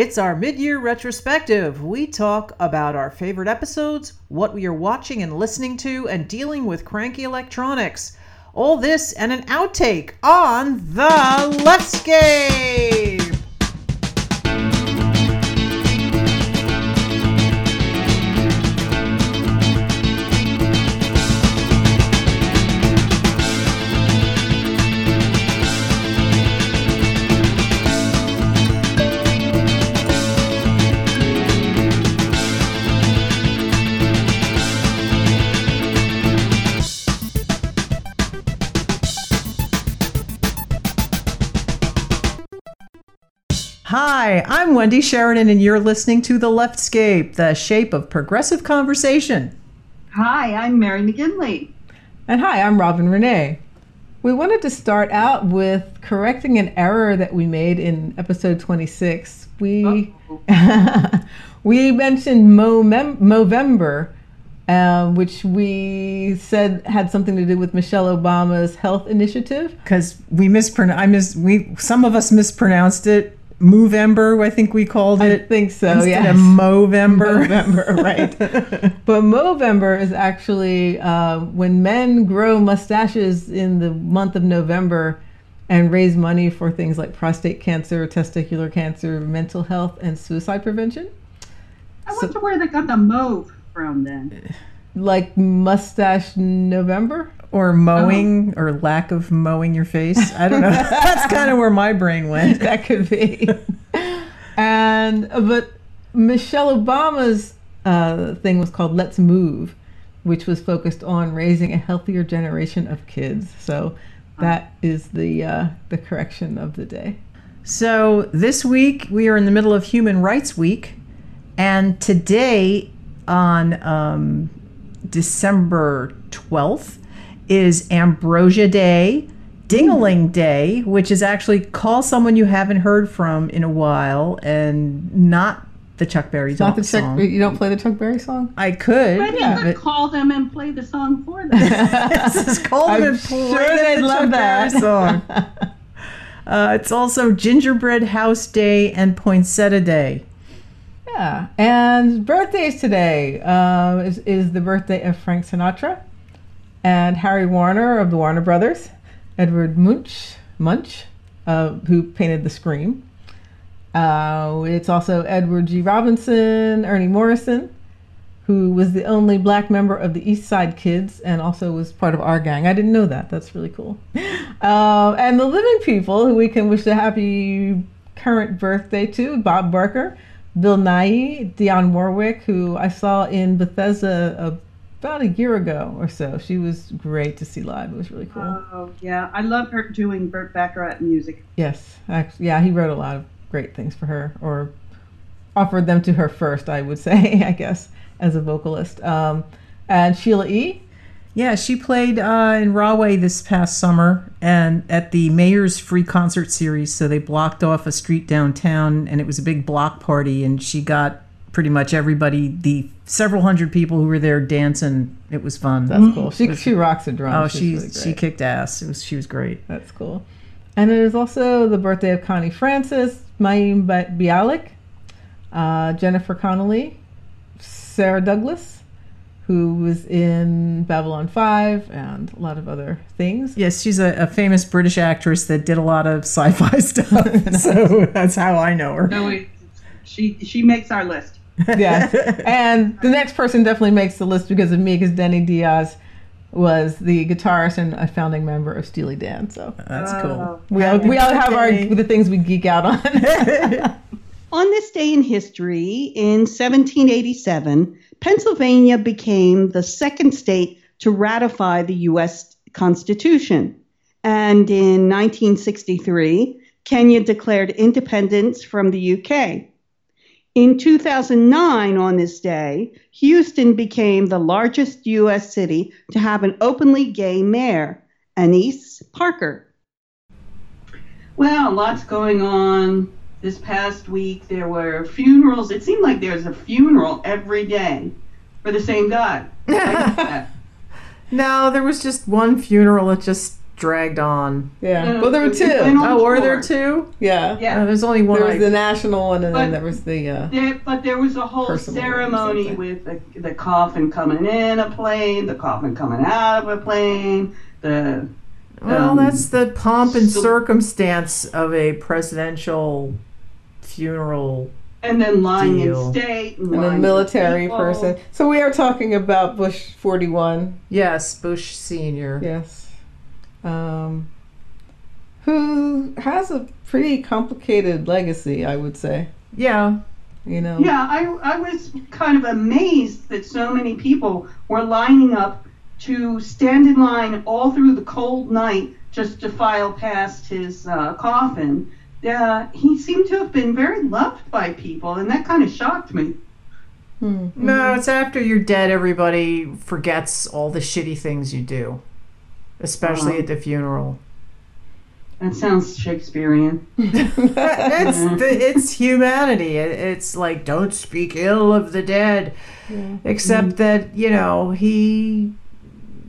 It's our mid year retrospective. We talk about our favorite episodes, what we are watching and listening to, and dealing with cranky electronics. All this and an outtake on the Leftscape. Hi, I'm Wendy Sheridan, and you're listening to The Leftscape, the shape of progressive conversation. Hi, I'm Mary McGinley. And hi, I'm Robin Renee. We wanted to start out with correcting an error that we made in episode 26. We we mentioned Movember, uh, which we said had something to do with Michelle Obama's health initiative. Because we mispronounced, I mis- we some of us mispronounced it Movember, I think we called it. I think so, instead yes. of Movember. Movember, right. but Movember is actually uh, when men grow mustaches in the month of November and raise money for things like prostate cancer, testicular cancer, mental health, and suicide prevention. I wonder where they got the mauve from then. Like mustache November? Or mowing or lack of mowing your face. I don't know. That's kind of where my brain went. that could be. and but Michelle Obama's uh, thing was called "Let's Move," which was focused on raising a healthier generation of kids. So that is the uh, the correction of the day. So this week we are in the middle of Human Rights Week, and today on um, December twelfth is Ambrosia Day, Dingaling Day, which is actually call someone you haven't heard from in a while, and not the Chuck Berry Not the song. You don't play the Chuck Berry song. I could. Why didn't yeah, you but- call them and play the song for them? this is called I'm and sure play they'd the love Chuck Berry that. song. Uh, it's also Gingerbread House Day and Poinsettia Day. Yeah, and birthdays today uh, is, is the birthday of Frank Sinatra and Harry Warner of the Warner Brothers, Edward Munch, Munch, uh, who painted The Scream. Uh, it's also Edward G. Robinson, Ernie Morrison, who was the only black member of the East Side Kids and also was part of our gang. I didn't know that. That's really cool. Uh, and the living people who we can wish a happy current birthday to Bob Barker, Bill Nye, Dionne Warwick, who I saw in Bethesda about a year ago or so. She was great to see live. It was really cool. oh, yeah. I love her doing Burt Bacharach music. Yes, actually, yeah, he wrote a lot of great things for her, or offered them to her first, I would say, I guess, as a vocalist. Um, and Sheila E. Yeah, she played uh, in Rahway this past summer and at the Mayor's Free Concert Series. So they blocked off a street downtown and it was a big block party. And she got pretty much everybody, the several hundred people who were there dancing. It was fun. That's cool. She, she rocks a drum. oh, She's she, really she kicked ass. It was, she was great. That's cool. And it is also the birthday of Connie Francis, Mayim Bialik, uh, Jennifer Connelly, Sarah Douglas, who was in Babylon 5 and a lot of other things. Yes, she's a, a famous British actress that did a lot of sci fi stuff. so that's how I know her. No, it, she she makes our list. yes. And the next person definitely makes the list because of me, because Denny Dias was the guitarist and a founding member of Steely Dan. So That's cool. Oh. we all, we all have our the things we geek out on. On this day in history, in 1787, Pennsylvania became the second state to ratify the U.S. Constitution. And in 1963, Kenya declared independence from the UK. In 2009, on this day, Houston became the largest U.S. city to have an openly gay mayor, Annise Parker. Well, lots going on. This past week, there were funerals. It seemed like there's a funeral every day for the same guy. I. No, there was just one funeral It just dragged on. Yeah. No, no, well, there were it- it two. went on Oh, were there two? Yeah. Yeah. Oh, there's only one. There was I- the national one, and then there was the. Uh, There, but there was a whole ceremony with the, the coffin coming in a plane, the coffin coming out of a plane, the well, um, that's the pomp and so- circumstance of a presidential funeral. and then lying Deal. in state and, and a lying with military person. So we are talking about Bush 41. Yes, Bush Senior. Yes. Um, who has a pretty complicated legacy, I would say. Yeah. You know? Yeah, I, I was kind of amazed that so many people were lining up to stand in line all through the cold night just to file past his uh, coffin. Uh, he seemed to have been very loved by people, and that kind of shocked me. Hmm. No, it's after you're dead, everybody forgets all the shitty things you do, especially Uh-huh. at the funeral. That sounds Shakespearean. it's the, it's humanity. It, it's like don't speak ill of the dead, Yeah. except that you know he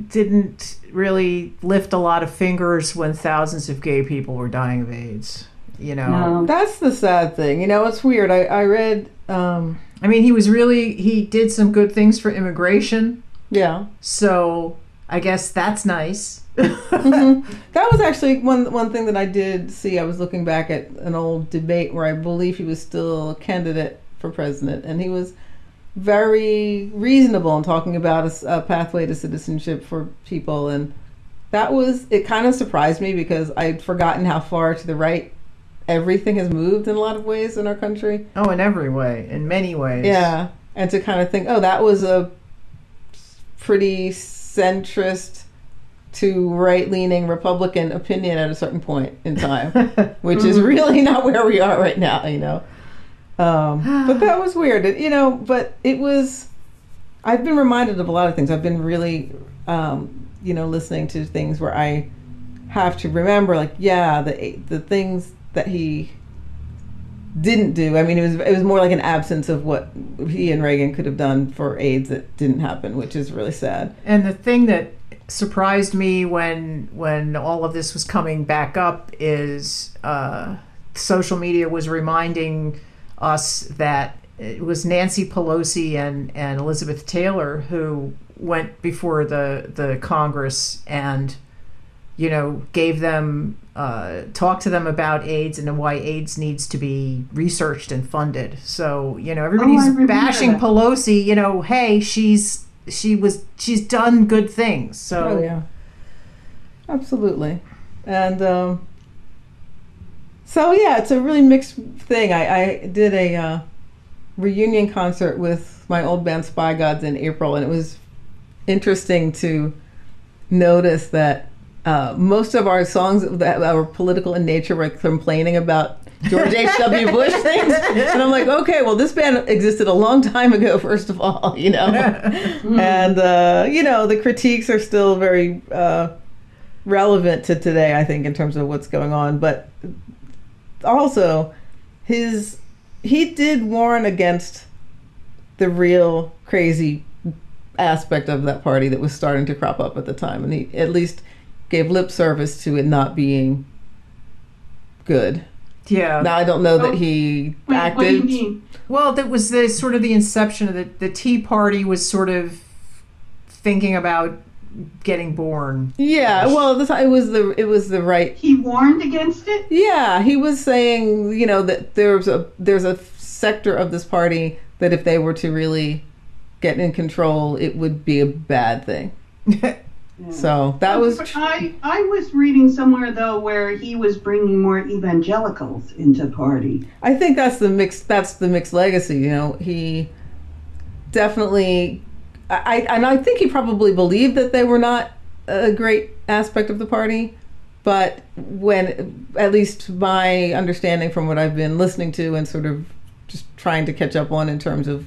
didn't really lift a lot of fingers when thousands of gay people were dying of AIDS. You know, No. That's the sad thing. You know, it's weird. I, I read, um, I mean, he was really he did some good things for immigration, yeah. so I guess that's nice. Mhm. That was actually one one thing that I did see. I was looking back at an old debate where I believe he was still a candidate for president, and he was very reasonable in talking about a pathway to citizenship for people. And that was it. Kind of surprised me because I'd forgotten how far to the right everything has moved in a lot of ways in our country. Oh, in every way, in many ways. Yeah, and to kind of think, oh, that was a pretty centrist to right-leaning Republican opinion at a certain point in time, which is really not where we are right now, you know. Um, but that was weird, It- you know. But it was. I've been reminded of a lot of things. I've been really, um, you know, listening to things where I have to remember, like, yeah, the the things that he didn't do. I mean, it was it was more like an absence of what he and Reagan could have done for AIDS that didn't happen, which is really sad. And the thing that surprised me when when all of this was coming back up is uh, social media was reminding us that it was Nancy Pelosi and, and Elizabeth Taylor who went before the the Congress and you know gave them uh, talked to them about AIDS and why AIDS needs to be researched and funded. So you know everybody's remember bashing that. Pelosi. You know, hey, she's she was she's done good things. So Oh yeah, absolutely, and um, so yeah, it's a really mixed thing. I, I did a uh, reunion concert with my old band Spy Gods in April, and it was interesting to notice that uh, most of our songs that were political in nature were complaining about George H.W. Bush things. And I'm like, okay, well, this band existed a long time ago, first of all, you know? and, uh, you know, the critiques are still very uh, relevant to today, I think, in terms of what's going on. But also, his he did warn against the real crazy aspect of that party that was starting to crop up at the time, and he at least gave lip service to it not being good. yeah. Now I don't know that Oh, he Wait, acted. what do you mean? Well, that was the sort of the inception of the the Tea Party was sort of thinking about getting born. Yeah, well, this, it was the it was the right. He warned against it? Yeah, he was saying, you know, that there's a there's a sector of this party that if they were to really get in control, it would be a bad thing. So that was But I, I was reading somewhere though where he was bringing more evangelicals into the party. I think that's the mixed that's the mixed legacy. You know, he definitely, I, I and I think he probably believed that they were not a great aspect of the party, but when at least my understanding from what I've been listening to and sort of just trying to catch up on in terms of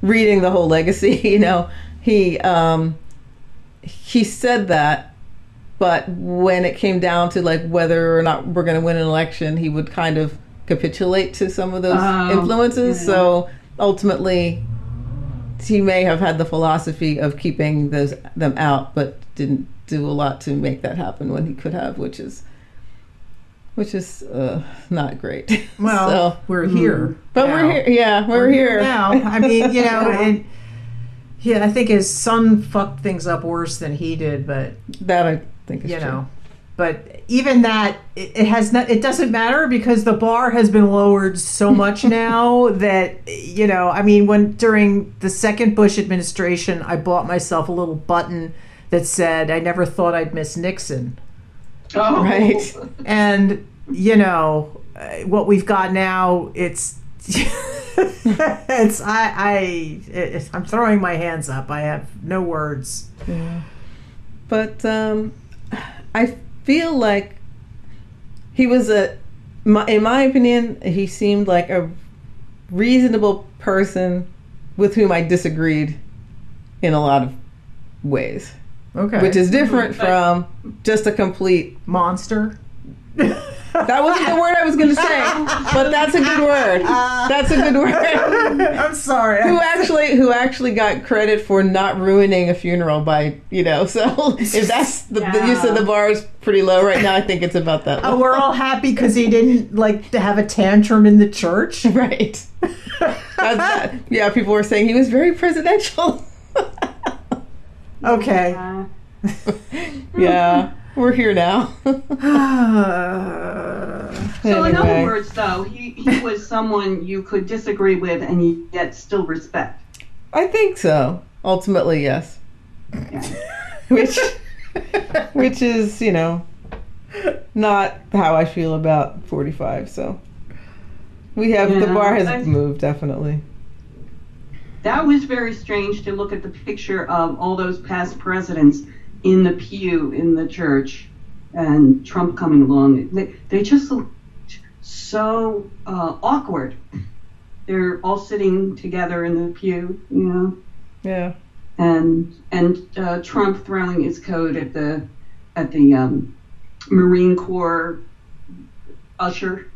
reading the whole legacy, you know, he um, he said that but when it came down to like whether or not we're going to win an election, he would kind of capitulate to some of those Oh, influences. yeah. So ultimately, he may have had the philosophy of keeping those them out, but didn't do a lot to make that happen when he could have, which is which is uh, not great. Well, So- we're here. but now. we're here. Yeah, we're, here. now. I mean, you know, and yeah, I think his son fucked things up worse than he did, but That I think is you true. know, but even that, it, it has not. It doesn't matter because the bar has been lowered so much now that you know. I mean, when during the second Bush administration, I bought myself a little button that said, "I never thought I'd miss Nixon." Oh, Right. and you know uh, what we've got now it's it's i i it, i'm throwing my hands up. I have no words. Yeah. But um, I feel like he was a, my, in my opinion, he seemed like a reasonable person with whom I disagreed in a lot of ways, okay. Which is different from just a complete. monster That wasn't the word I was going to say, but that's a good word. That's a good word. i'm sorry. Who actually who actually got credit for not ruining a funeral by you know so if that's the, the use of the bar is pretty low right now i think it's about that Oh, we're all happy because he didn't like to have a tantrum in the church? Right. That's that. yeah people were saying he was very presidential. Okay. Yeah we're here now. So in other words, though, he, he was someone you could disagree with and yet still respect. i think so. Ultimately yes. Yeah. which which is you know not how i feel about 45 so. We have the bar has I- moved definitely. That was very strange to look at the picture of all those past presidents in the pew in the church and Trump coming along. They, they just look so uh, awkward. They're all sitting together in the pew, you know, yeah and and uh, Trump throwing his coat at the at the um, Marine Corps usher.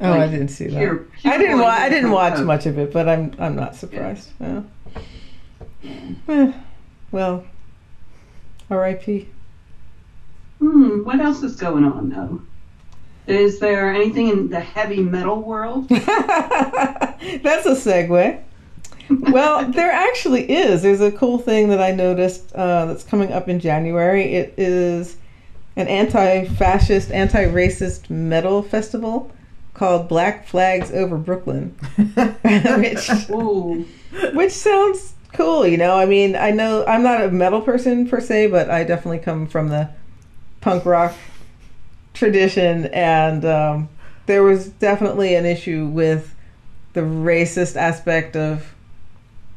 Oh, Like, I didn't see that. Here, here I didn't. Wa- I didn't watch coat. much of it, but I'm. I'm not surprised. Yeah. Eh, well, R.I.P. Hmm, what else is going on though? Is there anything in the heavy metal world? That's a segue. Well, there actually is. There's a cool thing that I noticed uh, that's coming up in January. It is an anti-fascist, anti-racist metal festival called Black Flags Over Brooklyn, which Ooh, which sounds cool you know i mean i know i'm not a metal person per se but i definitely come from the punk rock tradition. And um, there was definitely an issue with the racist aspect of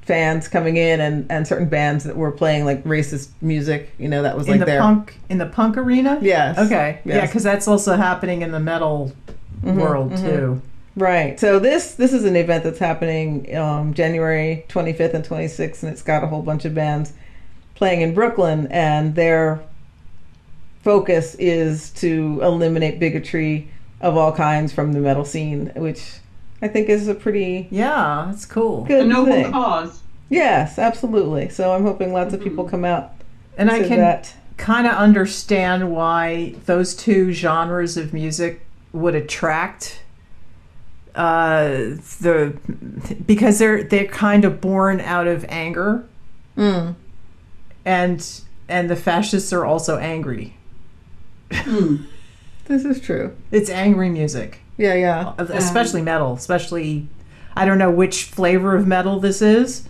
fans coming in and, and certain bands that were playing like racist music you know that was in like the their punk in the punk arena? Yes. Okay. Yeah because that's also happening in the metal Mhm, world mhm. too Right. So this this is an event that's happening um, January 25th and 26th, and it's got a whole bunch of bands playing in Brooklyn, and their focus is to eliminate bigotry of all kinds from the metal scene, which I think is a pretty yeah it's cool a good noble thing. cause. Yes, absolutely. So I'm hoping lots of people come out and to i can that. kind of understand why those two genres of music would attract uh the because they're they're kind of born out of anger Mm. and and the fascists are also angry Hmm. This is true. it's angry music Yeah, yeah. especially metal especially i don't know which flavor of metal this is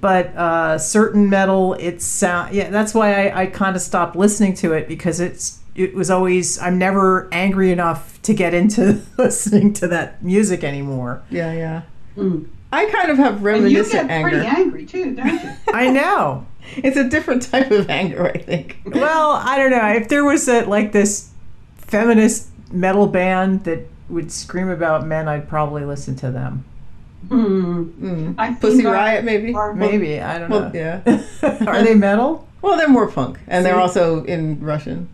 but uh certain metal it's sound yeah that's why i, I kind of stopped listening to it because it's it was always i'm never angry enough to get into listening to that music anymore Yeah, yeah. Hmm. I kind of have And you reminiscent get anger. pretty angry too, don't you? i know It's a different type of anger, I think. well i don't know if there was a like this feminist metal band that would scream about men i'd probably listen to them Hmm. Mm. I Pussy Riot, maybe. our- maybe i don't Well, know yeah. are they metal Well, they're more punk, and they're also in Russian.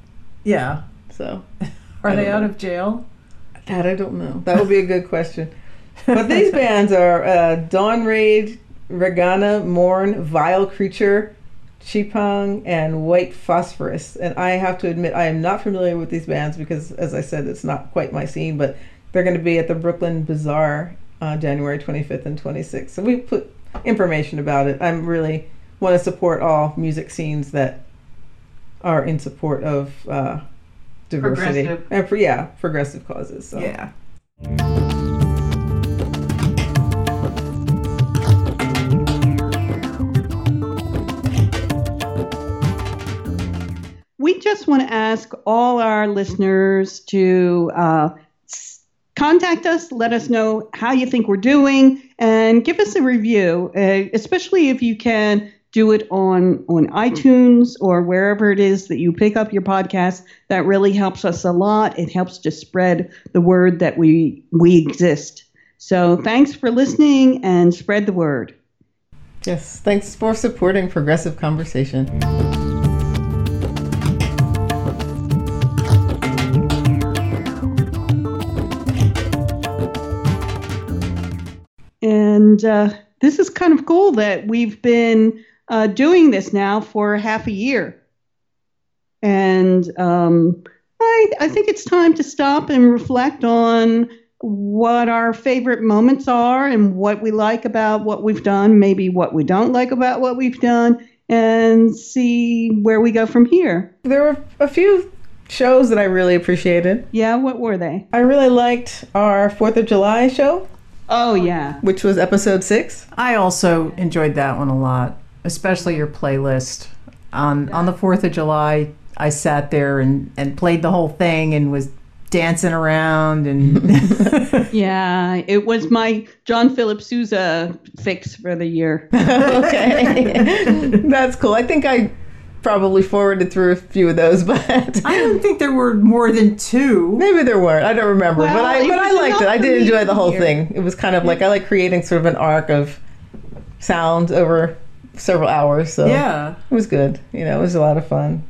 Yeah So are they don't out of jail that I don't know. That would be a good question. But these bands are uh, Dawn Ray'd, Ragana, Mourn, Vile Creature, Chipang, and White Phosphorus. And I have to admit, I am not familiar with these bands because, as I said, it's not quite my scene, but they're going to be at the Brooklyn Bazaar uh, January 25th and 26th. So we put information about it. I'm really want to support all music scenes that are in support of uh, diversity Progressive. and for yeah progressive causes. So. Yeah. We just want to ask all our listeners to uh, contact us, let us know how you think we're doing, and give us a review, uh, especially if you can do it on, on iTunes or wherever it is that you pick up your podcast. That really helps us a lot. It helps to spread the word that we, we exist. So thanks for listening and spread the word. Yes, thanks for supporting progressive conversation. And uh, this is kind of cool that we've been uh, doing this now for half a year. And um, I, I think it's time to stop and reflect on what our favorite moments are and what we like about what we've done, maybe what we don't like about what we've done, and see where we go from here. There were a few shows that I really appreciated. Yeah, what were they? I really liked our Fourth of July show, Oh, yeah. which was episode six. I also enjoyed that one a lot, especially your playlist. On on the 4th of July, I sat there and, and played the whole thing and was dancing around and Yeah, it was my John Philip Sousa fix for the year. okay, that's cool. I think I probably forwarded through a few of those, but I don't think there were more than two. maybe there weren't. I don't remember, Well, but I but I liked it. I did enjoy the whole hear. thing. It was kind of like I like creating sort of an arc of sound over several hours. So Yeah. it was good. You know, it was a lot of fun.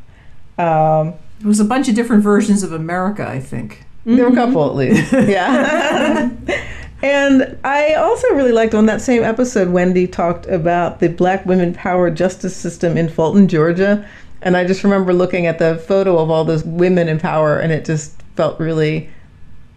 Um, It was a bunch of different versions of America, I think. There were a couple at least. Yeah. and I also really liked on that same episode, Wendy talked about the Black Women Power Justice System in Fulton, Georgia. And I just remember looking at the photo of all those women in power, and it just felt really.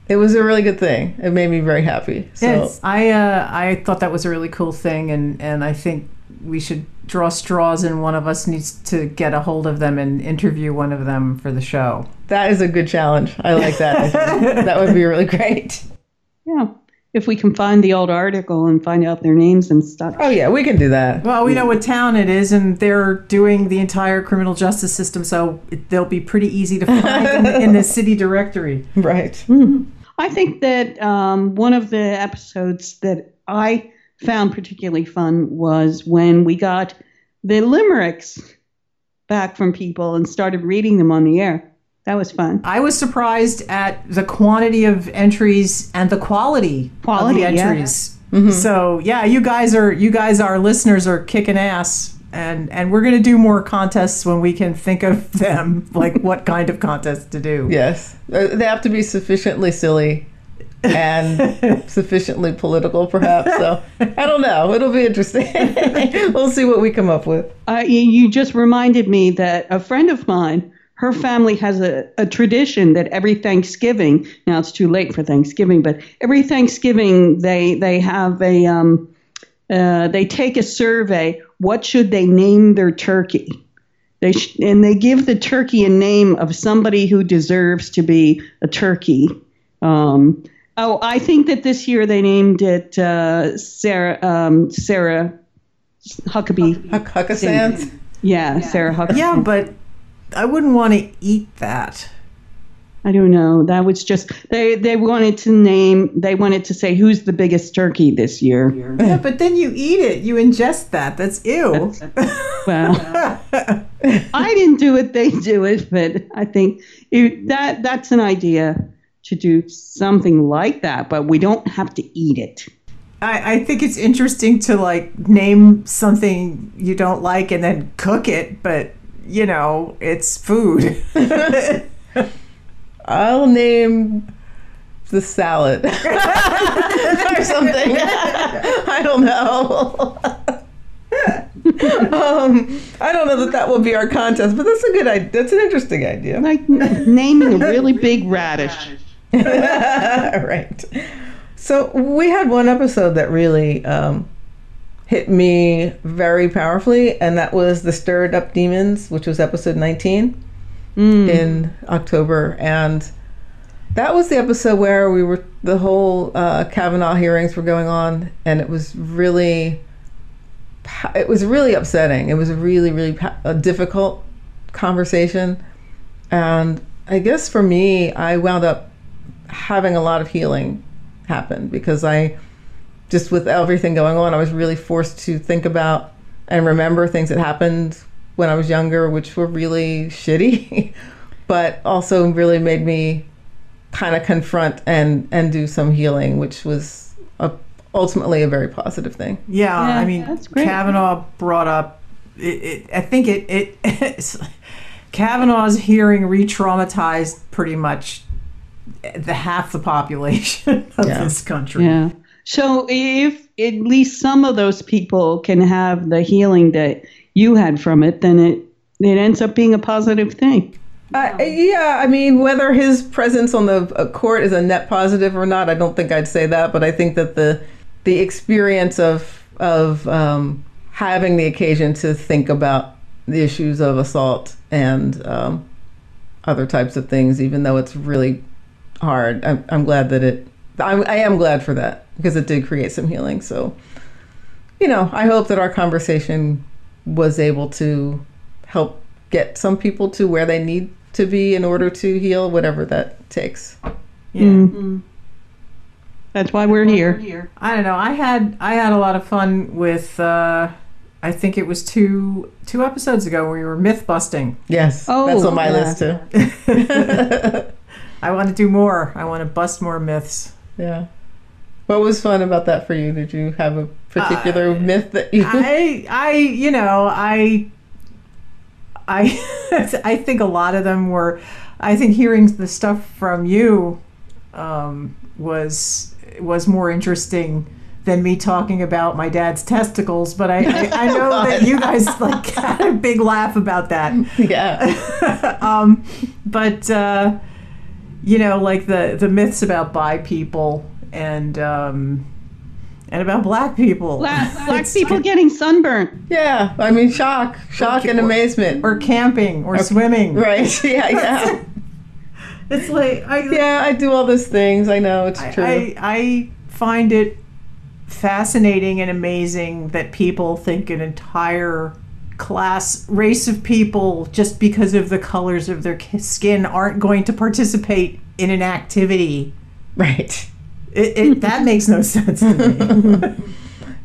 It was a really good thing. It made me very happy. So Yes, I uh, I thought that was a really cool thing, and, and I think we should draw straws, and one of us needs to get a hold of them and interview one of them for the show. that is a good challenge. I like that. I that would be really great. Yeah, if we can find the old article and find out their names and stuff. Oh yeah, we can do that. Well, we know what town it is, and they're doing the entire criminal justice system, so they'll be pretty easy to find in, the, in the city directory. Right. I think that um, one of the episodes that I found particularly fun was when we got the limericks back from people and started reading them on the air. That was fun. I was surprised at the quantity of entries and the quality, Quality, of the yeah. entries. So yeah, you guys are you guys, our listeners, are kicking ass, and and we're gonna do more contests when we can think of them, like what kind of contests to do. Yes, Uh, they have to be sufficiently silly and sufficiently political, perhaps. So I don't know. It'll be interesting. we'll see what we come up with. Uh, you, just reminded me that a friend of mine, her family has a, a tradition that every Thanksgiving, now it's too late for Thanksgiving, but every Thanksgiving they they have a um, uh, they take a survey. What should they name their turkey? They sh- and they give the turkey a name of somebody who deserves to be a turkey. Um, oh, I think that this year they named it uh, Sarah um, Sarah Huckabee. Huck- Huckasans? Yeah, Sarah Huckabee. Yeah, but I wouldn't want to eat that. I don't know. That was just they they wanted to name they wanted to say who's the biggest turkey this year. Yeah, but then you eat it. You ingest that. That's ew. Well, I didn't do it; they do it. But I think it, that that's an idea to do something like that. But we don't have to eat it. I, I think it's interesting to like name something you don't like and then cook it, but you know, it's food. I'll name the salad or something. I don't know. um, I don't know that that will be our contest, but that's a good idea. That's an interesting idea. Like naming a really big radish. right. So we had one episode that really um, hit me very powerfully, and that was the Stirred Up Demons, which was episode 19 in October. And that was the episode where we were, the whole uh, Kavanaugh hearings were going on, and it was really, it was really upsetting. It was a really, really pa- a difficult conversation. And I guess for me, I wound up having a lot of healing happen because I just with everything going on, I was really forced to think about and remember things that happened when I was younger, which were really shitty, but also really made me kind of confront and and do some healing, which was a, ultimately a very positive thing. Yeah, Yeah, I mean. Kavanaugh brought up. It, it, I think it, it Kavanaugh's hearing re-traumatized pretty much the half the population of Yeah. this country. Yeah. So if at least some of those people can have the healing that you had from it, then it it ends up being a positive thing. Uh, yeah, I mean, whether his presence on the uh, court is a net positive or not, I don't think I'd say that. But I think that the the experience of of um, having the occasion to think about the issues of assault and um, other types of things, even though it's really hard, I'm, I'm glad that it. I'm, I am glad for that because it did create some healing. So, you know, I hope that our conversation was able to help get some people to where they need to be in order to heal, whatever that takes. Yeah. Mm. That's why we're here. I don't know. I had I had a lot of fun with. Uh, I think it was two two episodes ago where we were myth busting. Yes, Oh, that's on my yeah. list too. I want to do more. I want to bust more myths. yeah. What was fun about that for you? Did you have a particular myth that you? I I you know I I I think a lot of them were. I think hearing the stuff from you um, was was more interesting than me talking about my dad's testicles. But I I, I know that you guys like had a big laugh about that. yeah. um, but uh, you know, like the the myths about bi people and um, and about black people, Black, black people getting sunburnt. Yeah. I mean, shock, shock, and amazement. or camping or swimming. right. Yeah. Yeah. It's like I yeah. I do all those things. I know it's I, true. I I find it fascinating and amazing that people think an entire class race of people just because of the colors of their skin aren't going to participate in an activity right. it, it that makes no sense to me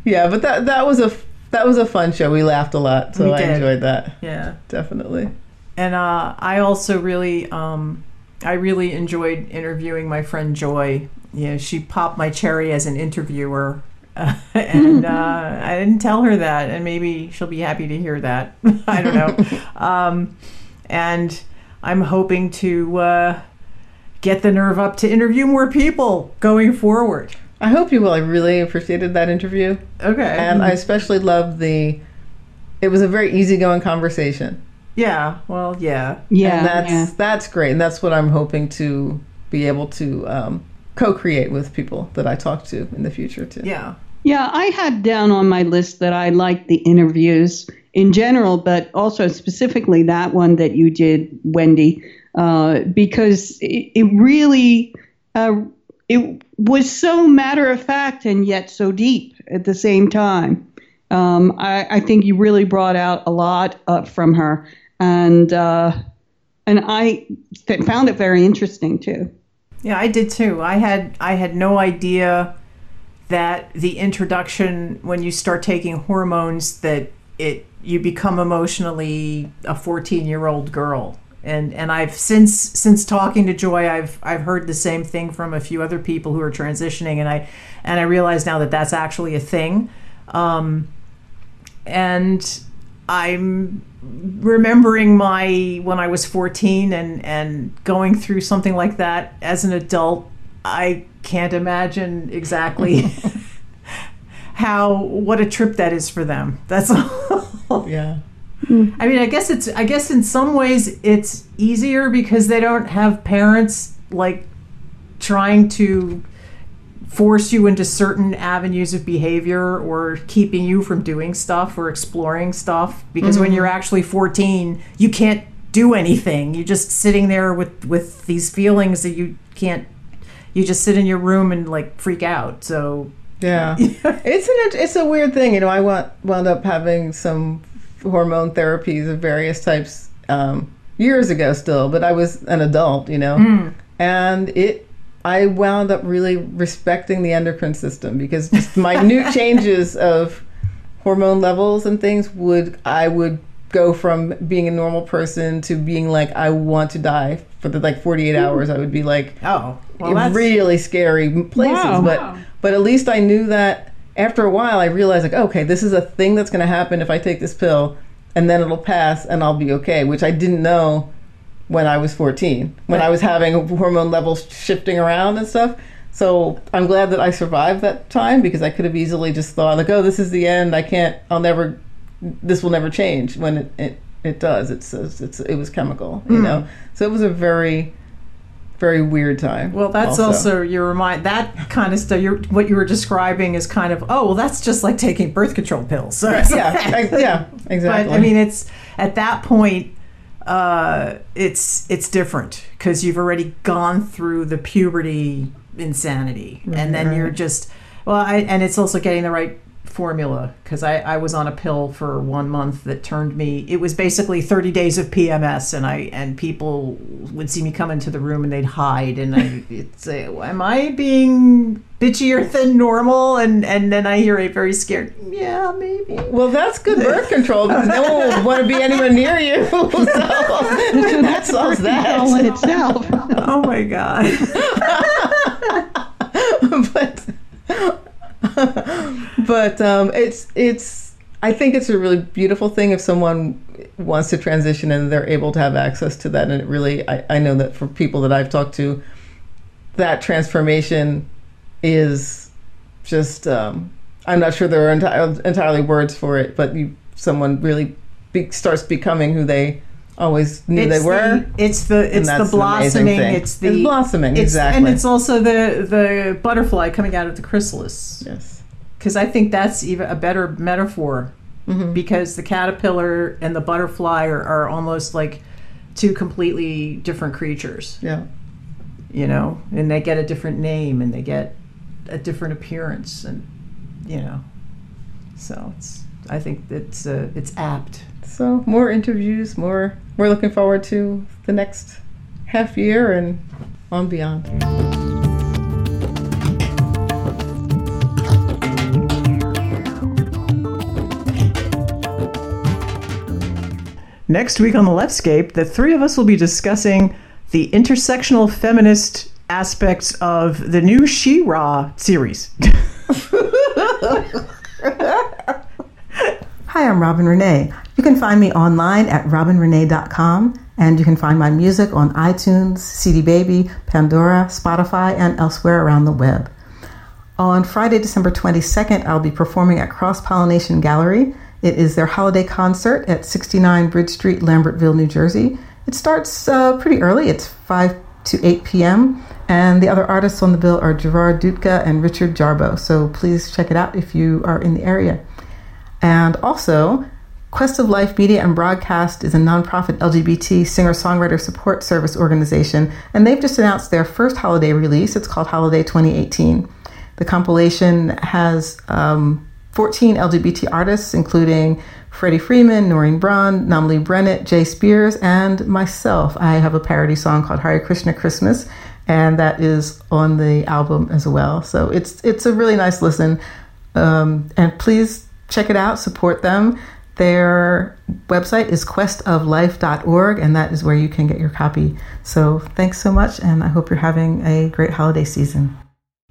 Yeah, but that that was a that was a fun show. We laughed a lot, so I enjoyed that yeah definitely. and uh, I also really, um, I really enjoyed interviewing my friend Joy. Yeah, she popped my cherry as an interviewer, and uh, I didn't tell her that, and maybe she'll be happy to hear that. I don't know. um, and I'm hoping to uh, get the nerve up to interview more people going forward. I hope you will. I really appreciated that interview. Okay. And I especially loved the. It was a very easygoing conversation, yeah. Well, yeah. Yeah, and that's yeah. that's great. And that's what I'm hoping to be able to um, co-create with people that I talk to in the future too. Yeah. Yeah, I had down on my list that I liked the interviews in general, but also specifically that one that you did, Wendy, uh, because it, it really uh, it was so matter of fact and yet so deep at the same time. Um, I, I think you really brought out a lot uh, from her, and uh, and I th- found it very interesting too. Yeah, I did too. I had I had no idea that the introduction when you start taking hormones that it you become emotionally a 14-year-old girl. And and I've since since talking to Joy, I've I've heard the same thing from a few other people who are transitioning and I and I realize now that that's actually a thing. Um, and I'm remembering my when I was 14 and and going through something like that as an adult. I can't imagine exactly how what a trip that is for them. That's all. Yeah. Hmm. I mean, I guess it's I guess in some ways it's easier because they don't have parents like trying to force you into certain avenues of behavior or keeping you from doing stuff or exploring stuff because when mm-hmm. you're actually 14 you can't do anything you're just sitting there with with these feelings that you can't you just sit in your room and like freak out so Yeah, it's an it's a weird thing. You know, I wound wound up having some hormone therapies of various types um, years ago, still, but I was an adult. You know, and it I wound up really respecting the endocrine system because just minute changes of hormone levels and things would I would go from being a normal person to being like I want to die for the like 48 hmm. hours. I would be like oh really scary places Wow. but Wow. but at least i knew that after a while i realized like okay this is a thing that's going to happen if i take this pill and then it'll pass and i'll be okay which i didn't know when i was 14 when i was having hormone levels shifting around and stuff so i'm glad that i survived that time because i could have easily just thought like oh this is the end i can't i'll never this will never change when it it, it does it's, it's it was chemical you know so it was a very very weird time Well, that's also, your remind that kind of stuff. You're, what you were describing is kind of oh, well, that's just like taking birth control pills. So it's yeah, ex- yeah, exactly. But I mean, it's at that point, uh, it's it's different because you've already gone through the puberty insanity, and then you're just well, I, and it's also getting the right formula because I, I was on a pill for one month that turned me it was basically 30 days of PMS and I and people would see me come into the room and they'd hide and I would say am I being bitchier than normal and and then I hear a very scared yeah maybe well, that's good birth control because no one would want to be anywhere near you. so that solves All in that. itself. oh my god but um, it's it's. I think it's a really beautiful thing if someone wants to transition and they're able to have access to that. And it really, I, I know that for people that I've talked to, that transformation is just. Um, I'm not sure there are enti- entirely words for it, but you, someone really be, starts becoming who they always knew they were. the, it's the it's the that's an amazing blossoming it's the It's blossoming, it's- exactly. and it's also the the butterfly coming out of the chrysalis yes. Because I think that's even a better metaphor Mm-hmm. because the caterpillar and the butterfly are, are almost like two completely different creatures, Yeah. you know, and they get a different name and they get a different appearance, and you know, so it's I think it's uh, it's apt. So more interviews, more. We're looking forward to the next half year and on beyond. Next week on the Leftscape, the three of us will be discussing the intersectional feminist aspects of the new She-Ra series. Hi, I'm Robin Renee. You can find me online at robinrenee.com and you can find my music on iTunes, CD Baby, Pandora, Spotify, and elsewhere around the web. On Friday, December 22nd, I'll be performing at Cross Pollination Gallery. It is their holiday concert at 69 Bridge Street, Lambertville, New Jersey. It starts uh, pretty early, it's 5 to 8 p.m. And the other artists on the bill are Gerard Dutka and Richard Jarbo. So please check it out if you are in the area. And also, Quest of Life Media and Broadcast is a nonprofit LGBT singer songwriter support service organization, and they've just announced their first holiday release. It's called Holiday 2018. The compilation has um, 14 LGBT artists, including Freddie Freeman, Noreen Braun, Namoli Brennet, Jay Spears, and myself. I have a parody song called Hare Krishna Christmas, and that is on the album as well. So it's it's a really nice listen, um, and please check it out. Support them. Their website is questoflife.org, and that is where you can get your copy. So thanks so much, and I hope you're having a great holiday season.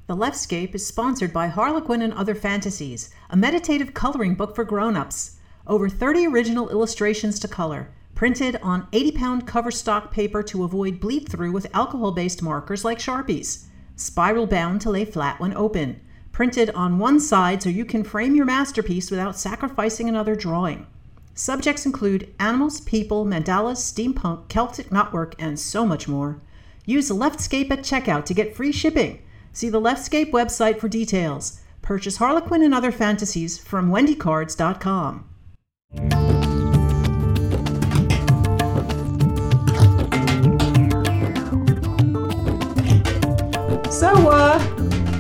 The Leftscape is sponsored by Harlequin and Other Fantasies, a meditative coloring book for grown-ups. Over 30 original illustrations to color, printed on 80-pound cover stock paper to avoid bleed-through with alcohol-based markers like Sharpies. Spiral bound to lay flat when open. Printed on one side so you can frame your masterpiece without sacrificing another drawing. Subjects include animals, people, mandalas, steampunk, Celtic knotwork, and so much more. Use Leftscape at checkout to get free shipping. See the Leftscape website for details. Purchase Harlequin and other fantasies from wendycards.com. So, uh,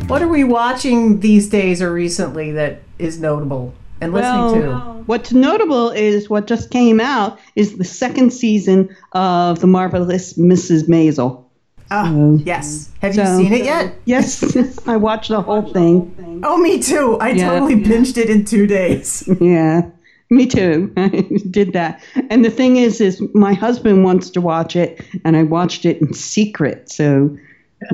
what are we watching these days or recently that is notable and listening to? What's notable is what just came out is the second season of The Marvelous Mrs. Maisel. Ah, yes. Have you so- seen it yet? Yes, I watched the whole thing. Oh, me too. I Yeah. totally binged it in two days. Yeah, me too. I did that. And the thing is, is my husband wants to watch it, and I watched it in secret. So,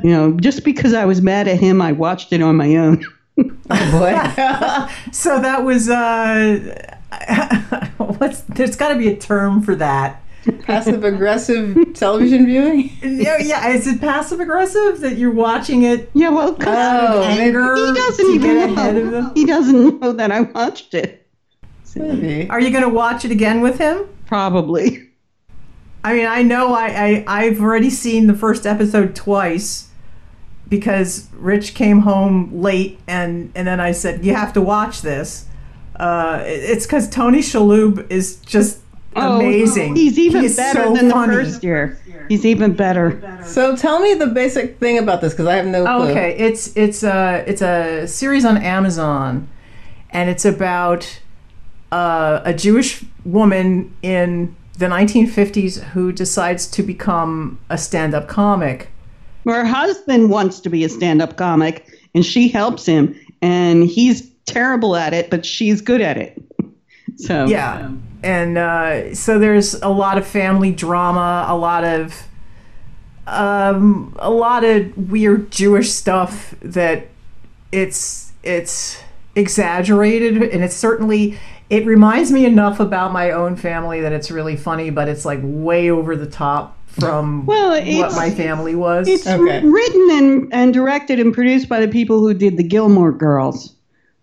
you know, just because I was mad at him, I watched it on my own. oh Boy. So that was uh, what's there's got to be a term for that. Passive aggressive television viewing? Yeah, yeah. Is it passive aggressive that you're watching it? Yeah, well, 'cause Oh, Anger he doesn't to even get know. ahead of them. He doesn't know that I watched it. maybe. Are you going to watch it again with him? Probably. I mean, I know I, I I've already seen the first episode twice because Rich came home late and and then I said you have to watch this. Uh, it's because Tony Shalhoub is just amazing. Oh, He's even He is better so than the first year. He's even better. So tell me the basic thing about this because I have no clue. Okay, it's it's a it's a series on Amazon, and it's about uh, a Jewish woman in the 1950s who decides to become a stand-up comic. Her husband wants to be a stand up comic, and she helps him, and he's terrible at it, but she's good at it. So, Yeah, and uh, so there's a lot of family drama, a lot of um, a lot of weird Jewish stuff that it's it's exaggerated, and it's certainly it reminds me enough about my own family that it's really funny, but it's like way over the top from Well, what my family was. It's Okay. written and, and directed and produced by the people who did the Gilmore Girls,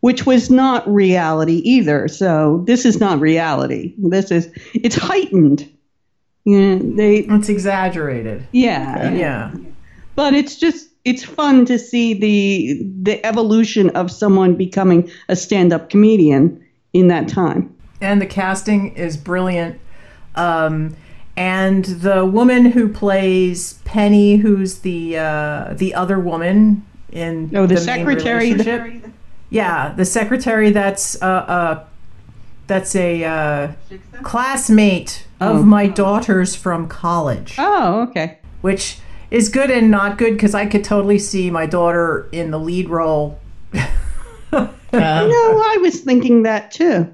which was not reality either. So this is not reality. This is it's heightened. Yeah, they it's exaggerated. yeah, Yeah. but it's just it's fun to see the the evolution of someone becoming a stand-up comedian in that time. and the casting is brilliant. Um, and the woman who plays Penny, who's the uh, the other woman in Oh, the, main secretary. Relationship. yeah, the secretary. That's uh, uh, that's a uh, classmate of Oh. my daughter's from college, Oh, okay. which is good and not good because I could totally see my daughter in the lead role. Uh, No, I was thinking that too.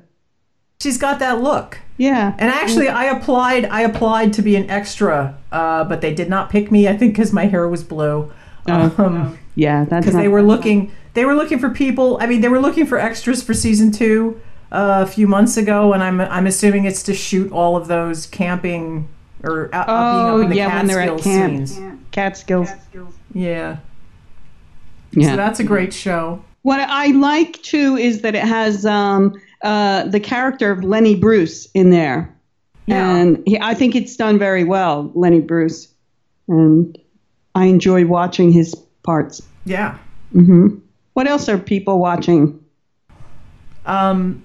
She's got that look. Yeah. And actually, I applied. I applied to be an extra, uh, but they did not pick me. I think because my hair was blue. Um, Yeah, that's because not, they were looking. They were looking for people. I mean, they were looking for extras for season two uh, a few months ago, and I'm I'm assuming it's to shoot all of those camping or out, Oh, being up in the yeah, when they're at Catskills camp. scenes. Catskills. Yeah. Yeah. So that's a great show. What I like too is that it has um, uh, the character of Lenny Bruce in there, Yeah. and he, I think it's done very well, Lenny Bruce, and I enjoy watching his parts. Yeah. Mm-hmm. What else are people watching? Um,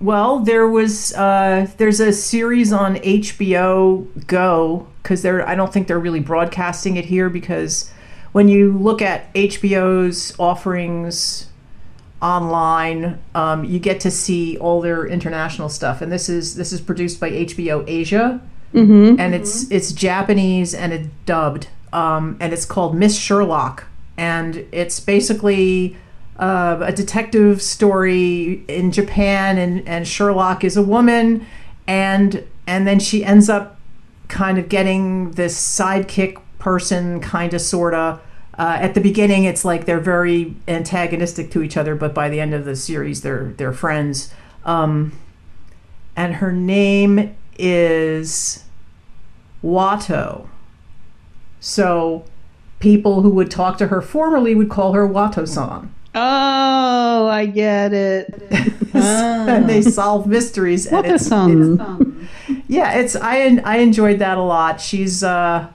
well, there was uh, there's a series on HBO Go because they're I don't think they're really broadcasting it here because when you look at HBO's offerings online, um, you get to see all their international stuff, and this is this is produced by HBO Asia, Mm-hmm. and it's it's Japanese and it's dubbed, um, and it's called Miss Sherlock, and it's basically uh, a detective story in Japan, and and Sherlock is a woman, and and then she ends up kind of getting this sidekick person, kind of sorta. Uh, at the beginning, it's like they're very antagonistic to each other, but by the end of the series, they're they're friends. Um, and her name is Watto. So people who would talk to her formerly would call her Watto-san. Oh, I get it. and they solve mysteries. What it's, yeah, it's I I enjoyed that a lot. She's uh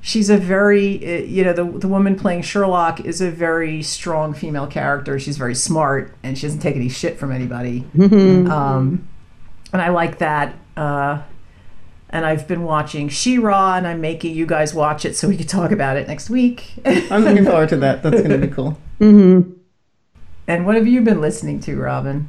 she's a very uh, you know the the woman playing Sherlock is a very strong female character. She's very smart and she doesn't take any shit from anybody. Um, and I like that. Uh, and I've been watching She-Ra, and I'm making you guys watch it so we can talk about it next week. I'm looking forward to that. That's going to be cool. Mm-hmm. and what have you been listening to, Robin?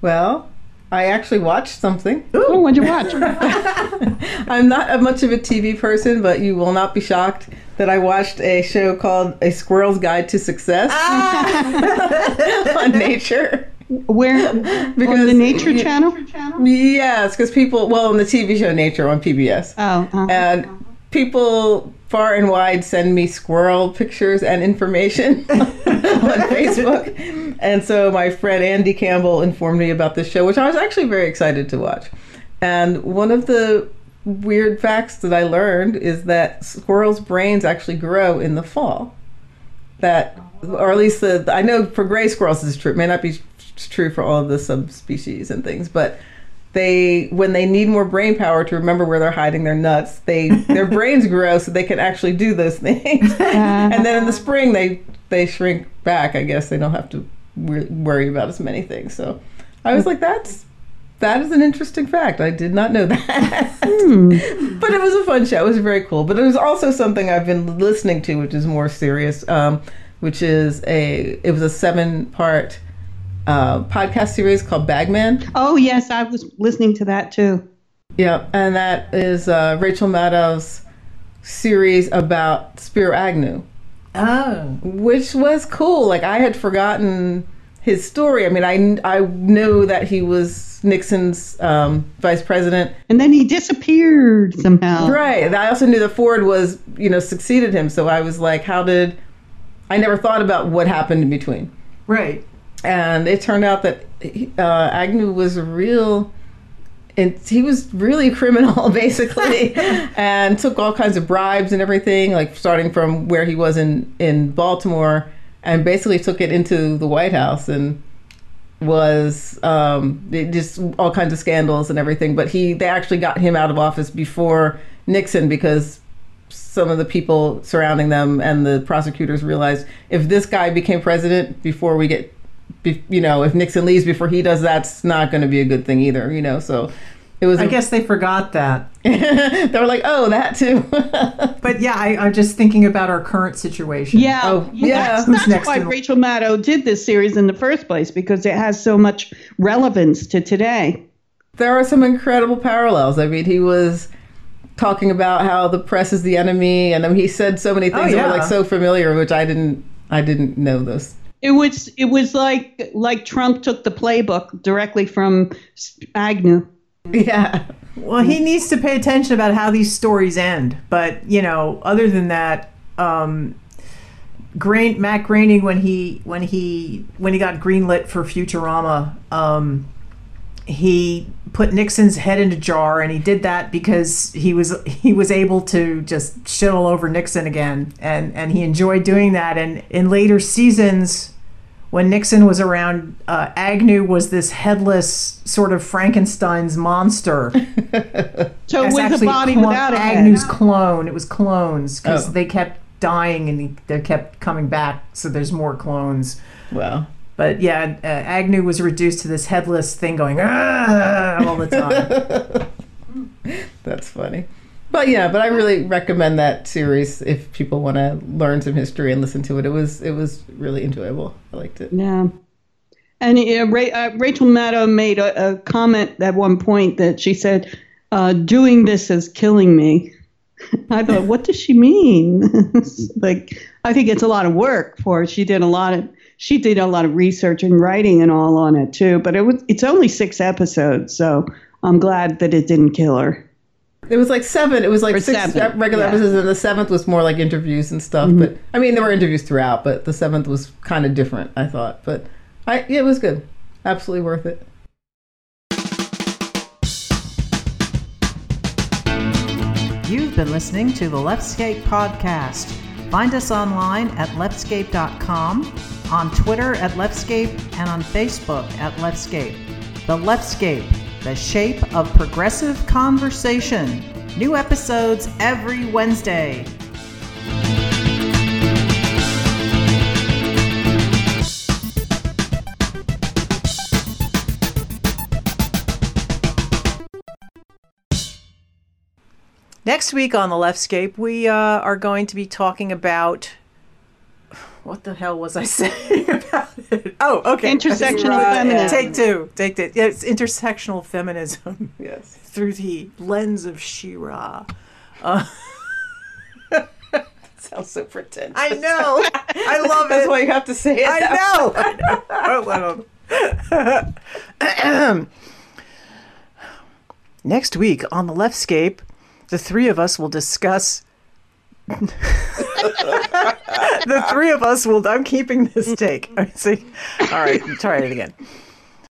Well, I actually watched something. Oh, what'd you watch? I'm not a much of a TV person, but you will not be shocked that I watched a show called A Squirrel's Guide to Success on Nature. Where? Because on the Nature y- Channel? Yes, because people, well, on the TV show Nature on PBS. Oh, uh, And people far and wide send me squirrel pictures and information on Facebook. And so my friend Andy Campbell informed me about this show, which I was actually very excited to watch. And one of the weird facts that I learned is that squirrels' brains actually grow in the fall. That, or at least the, I know for gray squirrels this is true. It may not be true for all of the subspecies and things, but they when they need more brain power to remember where they're hiding their nuts they their brains grow so they can actually do those things. And then in the spring they they shrink back i guess. They don't have to wor- worry about as many things. So i was like that's that is an interesting fact. I did not know that. But it was a fun show. It was very cool. But it was also something i've been listening to which is more serious um, which is a it was a seven part uh, podcast series called Bag Man oh, yes, I was listening to that too. yeah, and that is uh, Rachel Maddow's series about Spiro Agnew, Oh, which was cool. Like I had forgotten his story. I mean, I I knew that he was Nixon's um, vice president, And then he disappeared somehow. right? I also knew that Ford was you know succeeded him. So I was like, how did I never thought about what happened in between? right. And it turned out that uh, Agnew was a real. And he was really a criminal, basically, and took all kinds of bribes and everything, like starting from where he was in in Baltimore, and basically took it into the White House and was um, it just all kinds of scandals and everything. But he they actually got him out of office before Nixon because some of the people surrounding them and the prosecutors realized if this guy became president before we get you know if nixon leaves before he does that's not going to be a good thing either you know so it was I guess they forgot that. they were like oh that too But yeah, I, I'm just thinking about our current situation. Yeah, Oh, yeah. That's, Who's that's next why in- Rachel Maddow did this series in the first place because it has so much relevance to today. there are some incredible parallels i mean he was talking about how the press is the enemy and I mean, he said so many things Oh, that were oh, like so familiar which i didn't i didn't know those It was it was like like Trump took the playbook directly from Agnew. yeah Well, he needs to pay attention about how these stories end. But you know, other than that, um, Grain, Matt Groening when he when he when he got greenlit for Futurama, um, he put Nixon's head in a jar, and he did that because he was he was able to just shit all over Nixon again, and and he enjoyed doing that. And in later seasons, when Nixon was around, uh, Agnew was this headless sort of Frankenstein's monster. So it was a actually body clone- without a Agnew's head. clone. It was clones because Oh. they kept dying and they kept coming back. So there's more clones. wow But yeah, uh, Agnew was reduced to this headless thing going "Ah," all the time. That's funny. But yeah, but I really recommend that series if people want to learn some history and listen to it. It was it was really enjoyable. I liked it. Yeah. And uh, Ra- uh, Rachel Maddow made a, a comment at one point that she said, uh, "Doing this is killing me." I thought, what does she mean? like, I think it's a lot of work for her. She did a lot of she did a lot of research and writing and all on it too. But it was it's only six episodes, so I'm glad that it didn't kill her. It was like seven. It was like Or six seven, regular yeah. episodes, and the seventh was more like interviews and stuff. Mm-hmm. But I mean, there were interviews throughout, but the seventh was kind of different. I thought, but I yeah, it was good. Absolutely worth it. You've been listening to the Leftscape podcast. Find us online at leftscape.com, on Twitter at Leftscape, and on Facebook at Leftscape. The Leftscape, the shape of progressive conversation. New episodes every Wednesday. Next week on the Leftscape, we uh, are going to be talking about. What the hell was I saying about it? Oh, okay. Intersectional Right. feminism. Take two. Take two. Yeah, it's intersectional feminism Yes. through the lens of She-Ra. Uh, Sounds so pretentious. I know. I love it. That's why you have to say it. I know. I know. I don't- Next week on the Leftscape, the three of us will discuss. the three of us will. I'm keeping this take. I. All right, try it again.